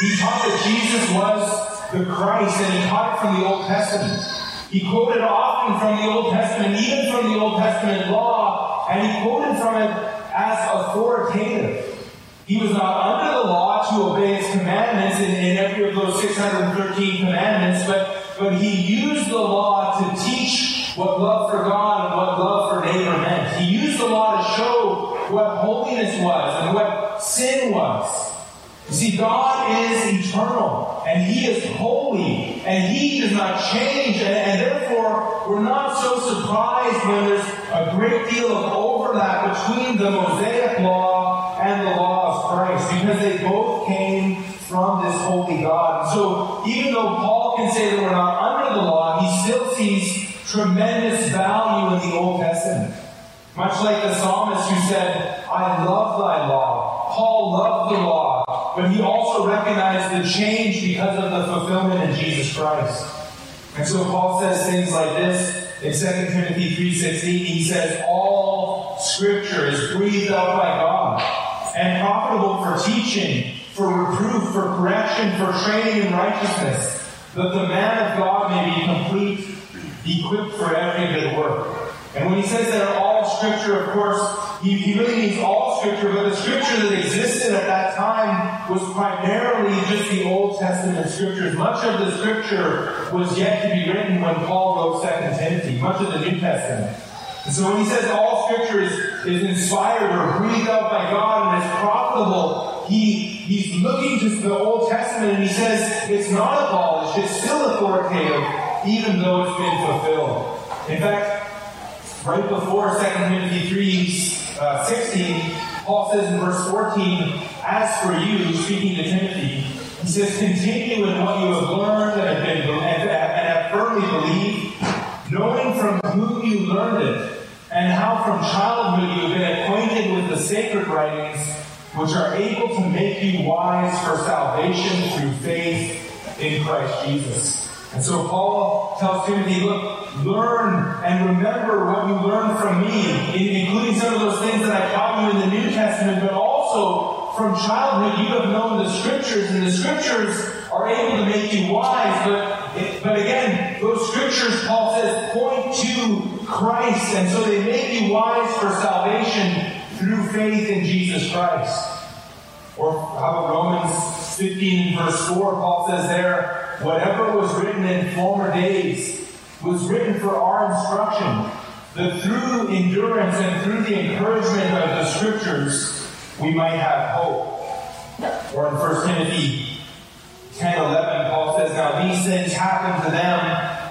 He taught that Jesus was the Christ, and he taught it from the Old Testament. He quoted often from the Old Testament, even from the Old Testament law, and he quoted from it as authoritative. He was not under the law to obey its commandments in, in every of those 613 commandments, but but he used the law to teach what love for God and what love for neighbor meant. He used the law to show what holiness was and what sin was. You see, God is eternal and He is holy and He does not change and, and, therefore we're not so surprised when there's a great deal of overlap between the Mosaic law and the law of Christ because they both came from this holy God. And so even though Paul can say that we're not under the law, he still sees tremendous value in the Old Testament. Much like the psalmist who said, I love thy law. Paul loved the law, but he also recognized the change because of the fulfillment in Jesus Christ. And so Paul says things like this in 2 Timothy 3.16. He says, all scripture is breathed out by God and profitable for teaching, for reproof, for correction, for training in righteousness, that the man of God may be complete, equipped for every good work. And when he says that all scripture, of course, he, he really means all scripture, but the scripture that existed at that time was primarily just the Old Testament scriptures. Much of the scripture was yet to be written when Paul wrote Second Timothy, much of the New Testament. And so when he says all scripture is, is inspired or breathed out by God and is profitable, he, he's looking to the Old Testament and he says it's not abolished, it's still authoritative, even though it's been fulfilled. In fact, right before 2 Timothy 3 uh, 16, Paul says in verse 14, As for you, speaking to Timothy, he says, Continue in what you have learned and have, been, and, and have firmly believed, knowing from whom you learned it, and how from childhood you have been acquainted with the sacred writings, which are able to make you wise for salvation through faith in Christ Jesus. And so Paul tells Timothy, look, learn and remember what you learned from me, including some of those things that I taught you in the New Testament, but also from childhood you have known the scriptures, and the scriptures are able to make you wise, but, but again, those scriptures, Paul says, point to Christ, and so they make you wise for salvation through faith in Jesus Christ. Or how about Romans 15 verse 4, Paul says there, whatever was written in former days was written for our instruction, that through endurance and through the encouragement of the scriptures, we might have hope. Or in 1 Timothy 10 11, Paul says, Now these things happened to them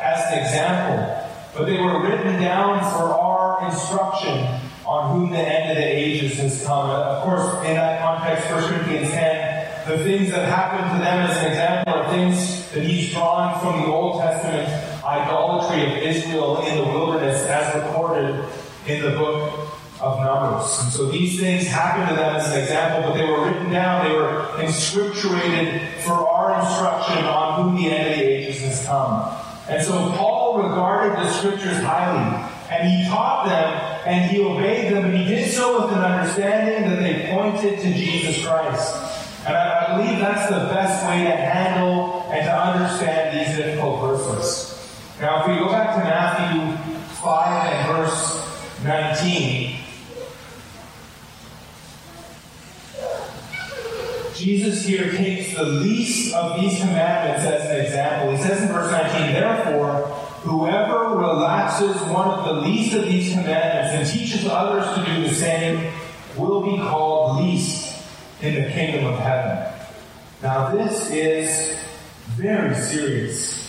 as an example, but they were written down for our instruction on whom the end of the ages has come. Of course, in that context, 1 Corinthians 10, the things that happened to them as an example are things that he's drawn from the Old Testament idolatry of Israel in the wilderness as recorded in the book of Numbers. And so these things happened to them as an example, but they were written down, they were inscripturated for our instruction on whom the end of the ages has come. And so Paul regarded the scriptures highly, and he taught them and he obeyed them, and he did so with an understanding that they pointed to Jesus Christ. And I, I believe that's the best way to handle and to understand these difficult verses. Now, if we go back to Matthew 5 and verse 19, Jesus here takes the least of these commandments as an example. He says in verse 19, Therefore, Whoever relaxes one of the least of these commandments and teaches others to do the same will be called least in the kingdom of heaven. Now this is very serious.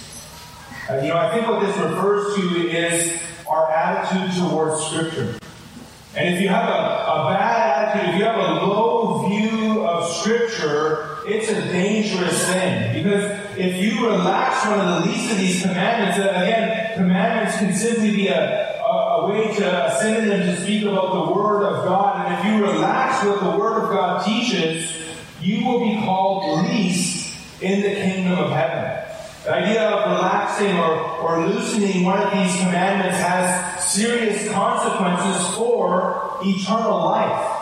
Uh, you know, I think what this refers to is our attitude towards Scripture. And if you have a, a bad attitude, if you have a low view of Scripture, it's a dangerous thing. Because if you relax one of the least of these commandments, uh, again, commandments can simply be a, a, a way to, a synonym to speak about the Word of God. And if you relax what the Word of God teaches, you will be called least in the kingdom of heaven. The idea of relaxing or, or loosening one of these commandments has serious consequences for eternal life.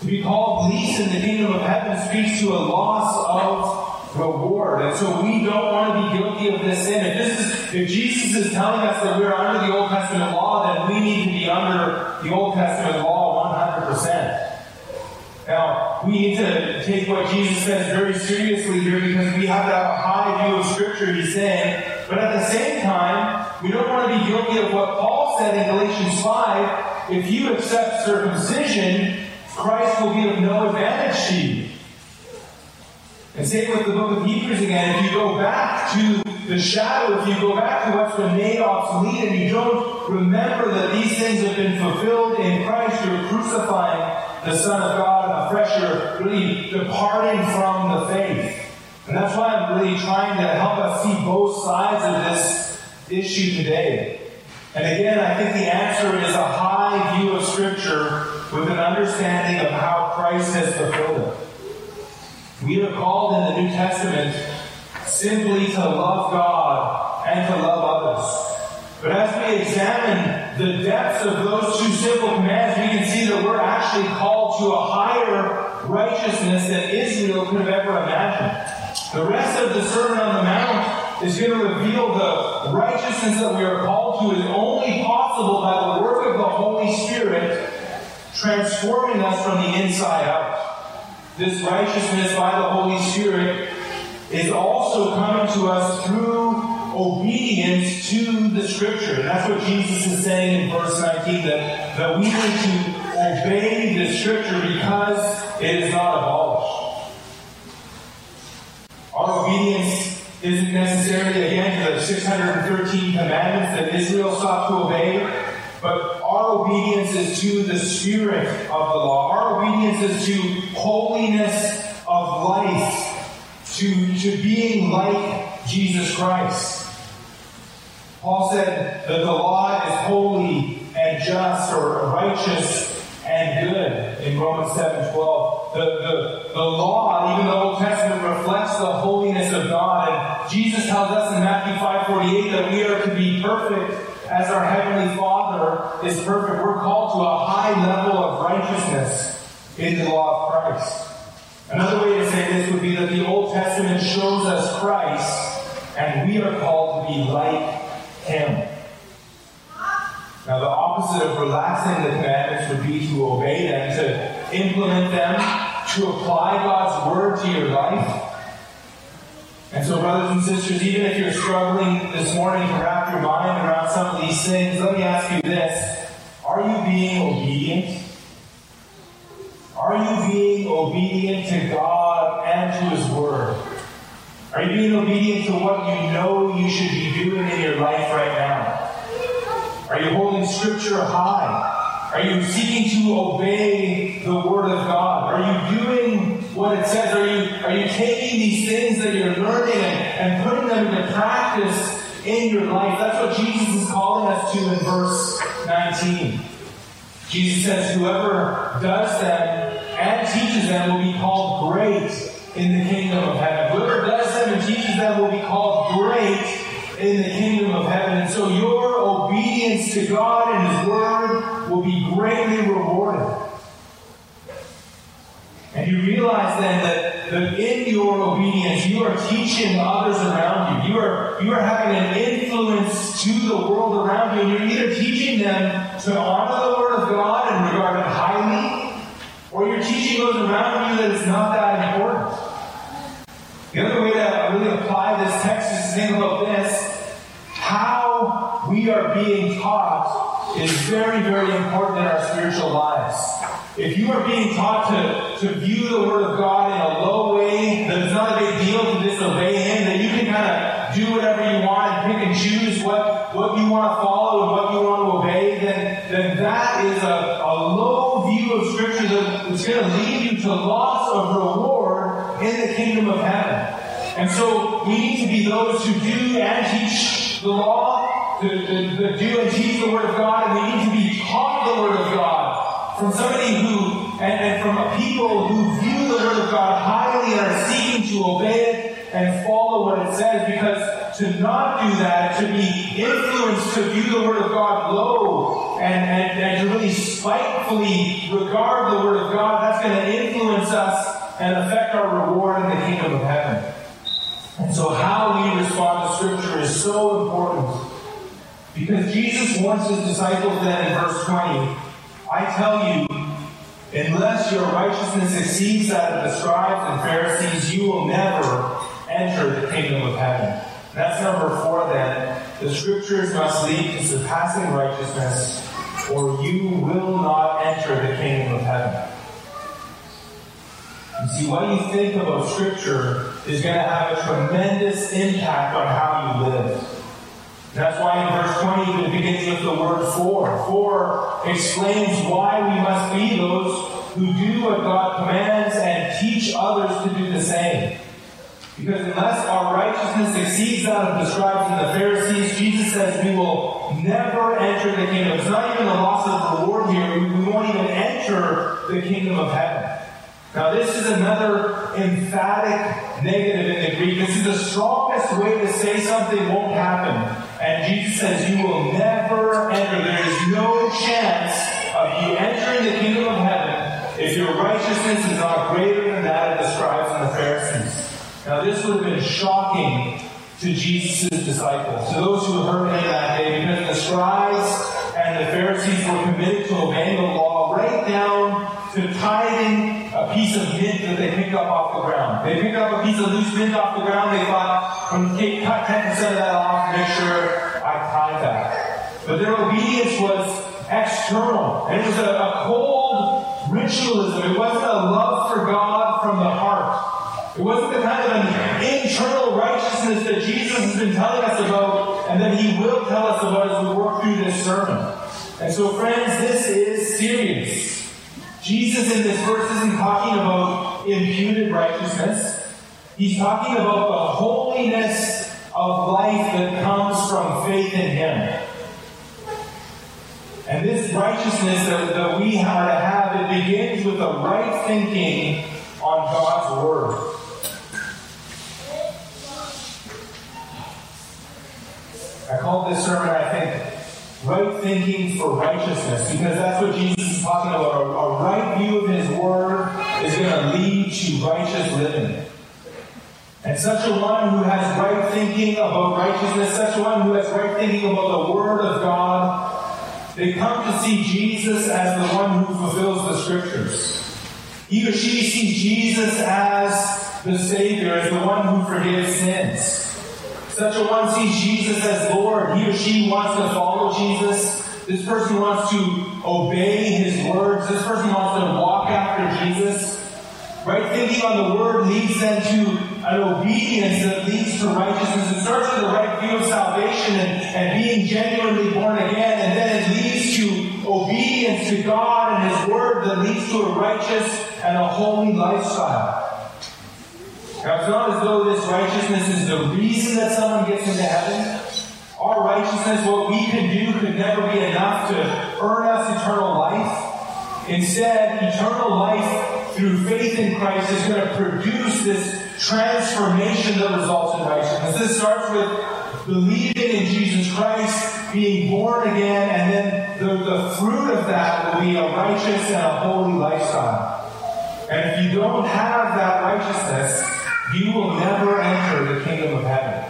To be called least in the kingdom of heaven speaks to a loss of reward. And so we don't want to be guilty of this sin. If this is, if Jesus is telling us that we're under the Old Testament law, then we need to be under the Old Testament law 100%. Now, we need to take what Jesus says very seriously here because we have that high view of Scripture he's saying. But at the same time, we don't want to be guilty of what Paul said in Galatians 5. If you accept circumcision, Christ will be of no advantage to you. And same with the book of Hebrews again. If you go back to the shadow, if you go back to what's been made obsolete and you don't remember that these things have been fulfilled in Christ, you're crucifying the Son of God and afresh. You're really departing from the faith. And that's why I'm really trying to help us see both sides of this issue today. And again, I think the answer is a high view of Scripture with an understanding of how Christ has fulfilled it. We are called in the New Testament simply to love God and to love others. But as we examine the depths of those two simple commands, we can see that we're actually called to a higher righteousness than Israel could have ever imagined. The rest of the Sermon on the Mount is going to reveal the righteousness that we are called to is only possible by the work of the Holy Spirit transforming us from the inside out. this righteousness by the Holy Spirit is also coming to us through obedience to the Scripture. And that's what Jesus is saying in verse 19, that, that we need to obey the Scripture because it is not abolished. Our obedience isn't necessarily, again, to the 613 commandments that Israel sought to obey, but our obedience is to the spirit of the law. Our obedience is to holiness of life, to, to being like Jesus Christ. Paul said that the law is holy and just or righteous and good in Romans 7 12. The, the, the law, even the Old Testament, reflects the holiness of God. And Jesus tells us in Matthew 5 48 that we are to be perfect as our Heavenly Father is perfect, we're called to a high level of righteousness in the law of Christ. Another way to say this would be that the Old Testament shows us Christ, and we are called to be like Him. Now, the opposite of relaxing the commandments would be to obey them, to implement them, to apply God's Word to your life. And so, brothers and sisters, even if you're struggling this morning to wrap your mind around some of these things, let me ask you this. Are you being obedient? Are you being obedient to God and to His Word? Are you being obedient to what you know you should be doing in your life right now? Are you holding Scripture high? Are you seeking to obey the Word of God? And, putting them into practice in your life? That's what Jesus is calling us to in verse 19. Jesus says, Whoever does them and teaches them will be called great in the kingdom of heaven. Whoever does them and teaches them will be called great in the kingdom of heaven. And so your obedience to God and His Word will be greatly rewarded. Realize then that, that in your obedience, you are teaching others around you. You are, you are having an influence to the world around you. And you're either teaching them to honor the Word of God and regard it highly, or you're teaching those around you that it's not that important. The other way to really apply this text is to think about this. How we are being taught is very, very important in our spiritual lives. If you are being taught to, to view the Word of God in a low way, that it's not a big deal to disobey Him, that you can kind of do whatever you want and pick and choose what, what you want to follow and what you want to obey, then, then that is a, a low view of Scripture that's going to lead you to loss of reward in the kingdom of heaven. And so we need to be those who do and teach the law, to do and teach the Word of God, and we need to be taught the Word of God from somebody who, and, and from a people who view the Word of God highly and are seeking to obey it and follow what it says, because to not do that, to be influenced to view the Word of God low and, and, and to really spitefully regard the Word of God, that's going to influence us and affect our reward in the kingdom of heaven. And so how we respond to Scripture is so important. Because Jesus warns his disciples then in verse 20, I tell you, unless your righteousness exceeds that of the scribes and Pharisees, you will never enter the kingdom of heaven. That's number four then. The scriptures must lead to surpassing righteousness, or you will not enter the kingdom of heaven. You see, what you think about scripture is going to have a tremendous impact on how you live. That's why in verse 20 it begins with the word for. For explains why we must be those who do what God commands and teach others to do the same. Because unless our righteousness exceeds that of the scribes and the Pharisees, Jesus says we will never enter the kingdom. It's not even the loss of the reward here. We won't even enter the kingdom of heaven. Now this is another emphatic negative in the Greek. This is the strongest way to say something won't happen. And Jesus says, You will never enter. There is no chance of you entering the kingdom of heaven if your righteousness is not greater than that of the scribes and the Pharisees. Now, this would have been shocking to Jesus' disciples, to those who heard him that day, because the scribes and the Pharisees were committed to obeying the law right down to tithing a piece of mint that they picked up off the ground. They picked up a piece of loose mint off the ground. They thought, I'm going to cut 10% of that off, make sure I tithe that. But their obedience was external. And it was a, a cold ritualism. It wasn't a love for God from the heart. It wasn't the kind of an internal righteousness that Jesus has been telling us about and that he will tell us about as we work through this sermon. And so, friends, this is serious. Jesus in this verse isn't talking about imputed righteousness. He's talking about the holiness of life that comes from faith in Him. And this righteousness that, that we are to have, it begins with a right thinking on God's Word. I called this sermon, I think, right thinking for righteousness, because that's what Jesus lead to righteous living. And such a one who has right thinking about righteousness, such a one who has right thinking about the Word of God, they come to see Jesus as the one who fulfills the Scriptures. He or she sees Jesus as the Savior, as the one who forgives sins. Such a one sees Jesus as Lord. He or she wants to follow Jesus. This person wants to obey his words. This person wants to walk after Jesus. Right thinking on the word leads them to an obedience that leads to righteousness. It starts with the right view of salvation and, and being genuinely born again, and then it leads to obedience to God and His Word that leads to a righteous and a holy lifestyle. Now, it's not as though this righteousness is the reason that someone gets into heaven. Our righteousness, what we can do, could never be enough to earn us eternal life. Instead, eternal life through faith in Christ is going to produce this transformation that results in righteousness. This starts with believing in Jesus Christ, being born again, and then the, the fruit of that will be a righteous and a holy lifestyle. And if you don't have that righteousness, you will never enter the kingdom of heaven.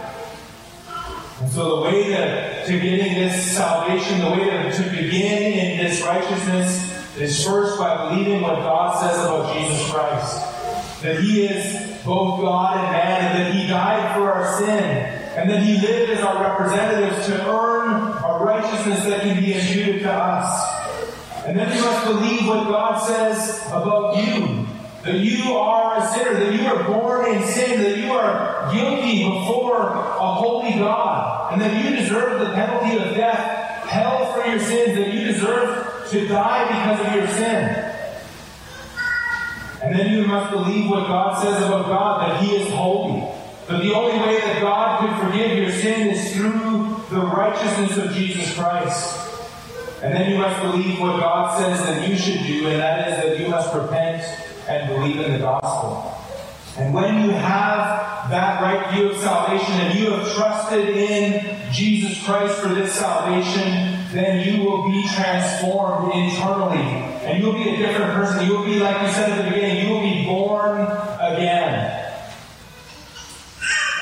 And so the way to, to getting this salvation, the way to, to begin in this righteousness is first by believing what God says about Jesus Christ. That He is both God and man, and that He died for our sin, and that He lived as our representatives to earn a righteousness that can be imputed to us. And then you must believe what God says about you that you are a sinner, that you are born in sin, that you are guilty before a holy God, and that you deserve the penalty of death, hell for your sins, that you deserve to die because of your sin. And then you must believe what God says about God, that He is holy. That the only way that God could forgive your sin is through the righteousness of Jesus Christ. And then you must believe what God says that you should do, and that is that you must repent and believe in the gospel. And when you have that right view of salvation and you have trusted in Jesus Christ for this salvation, then you will be transformed internally. And you'll be a different person. You'll be, like we said at the beginning, you will be born again.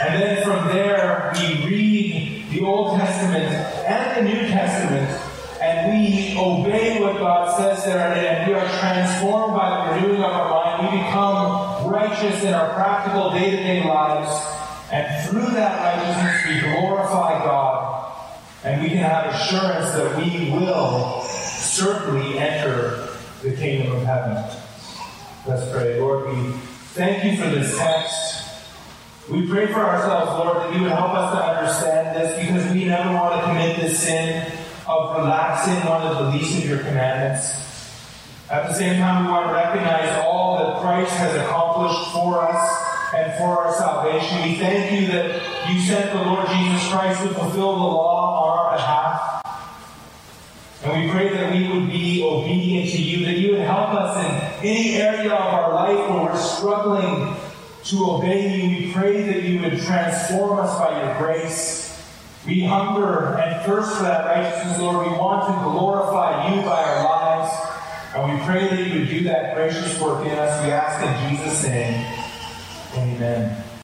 And then from there, we read the Old Testament and the New Testament and we obey what God says there, and we are transformed by the renewing of our mind, we become righteous in our practical day to day lives, and through that righteousness we glorify God, and we can have assurance that we will certainly enter the kingdom of heaven. Let's pray. Lord, we thank you for this text. We pray for ourselves, Lord, that you would help us to understand this because we never want to commit this sin of relaxing one of the least of your commandments. At the same time, we want to recognize all that Christ has accomplished for us and for our salvation. We thank you that you sent the Lord Jesus Christ to fulfill the law on our behalf. And we pray that we would be obedient to you, that you would help us in any area of our life where we're struggling to obey you. We pray that you would transform us by your grace. We hunger and thirst for that righteousness, Lord. We want to glorify you by our lives. And we pray that you would do that gracious work in us. We ask in Jesus' name. Amen.